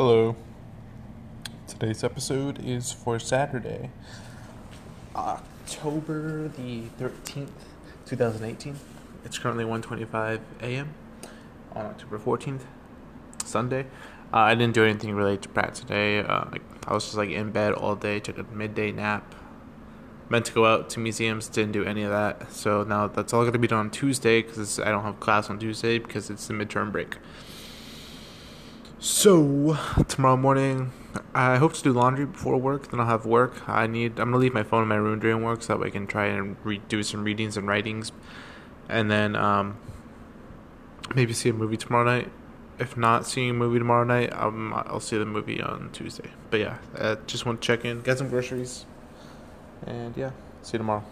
Hello. Today's episode is for Saturday, October the 13th, 2018. It's currently 1:25 a.m. on October 14th, Sunday. Uh, I didn't do anything related to Pratt today. Uh, I was just like in bed all day, took a midday nap. Meant to go out to museums, didn't do any of that. So now that's all going to be done on Tuesday because I don't have class on Tuesday because it's the midterm break. So tomorrow morning, I hope to do laundry before work. Then I'll have work. I need. I'm gonna leave my phone in my room during work so that way I can try and re- do some readings and writings, and then um, maybe see a movie tomorrow night. If not seeing a movie tomorrow night, um, I'll see the movie on Tuesday. But yeah, uh, just want to check in, get some groceries, and yeah, see you tomorrow.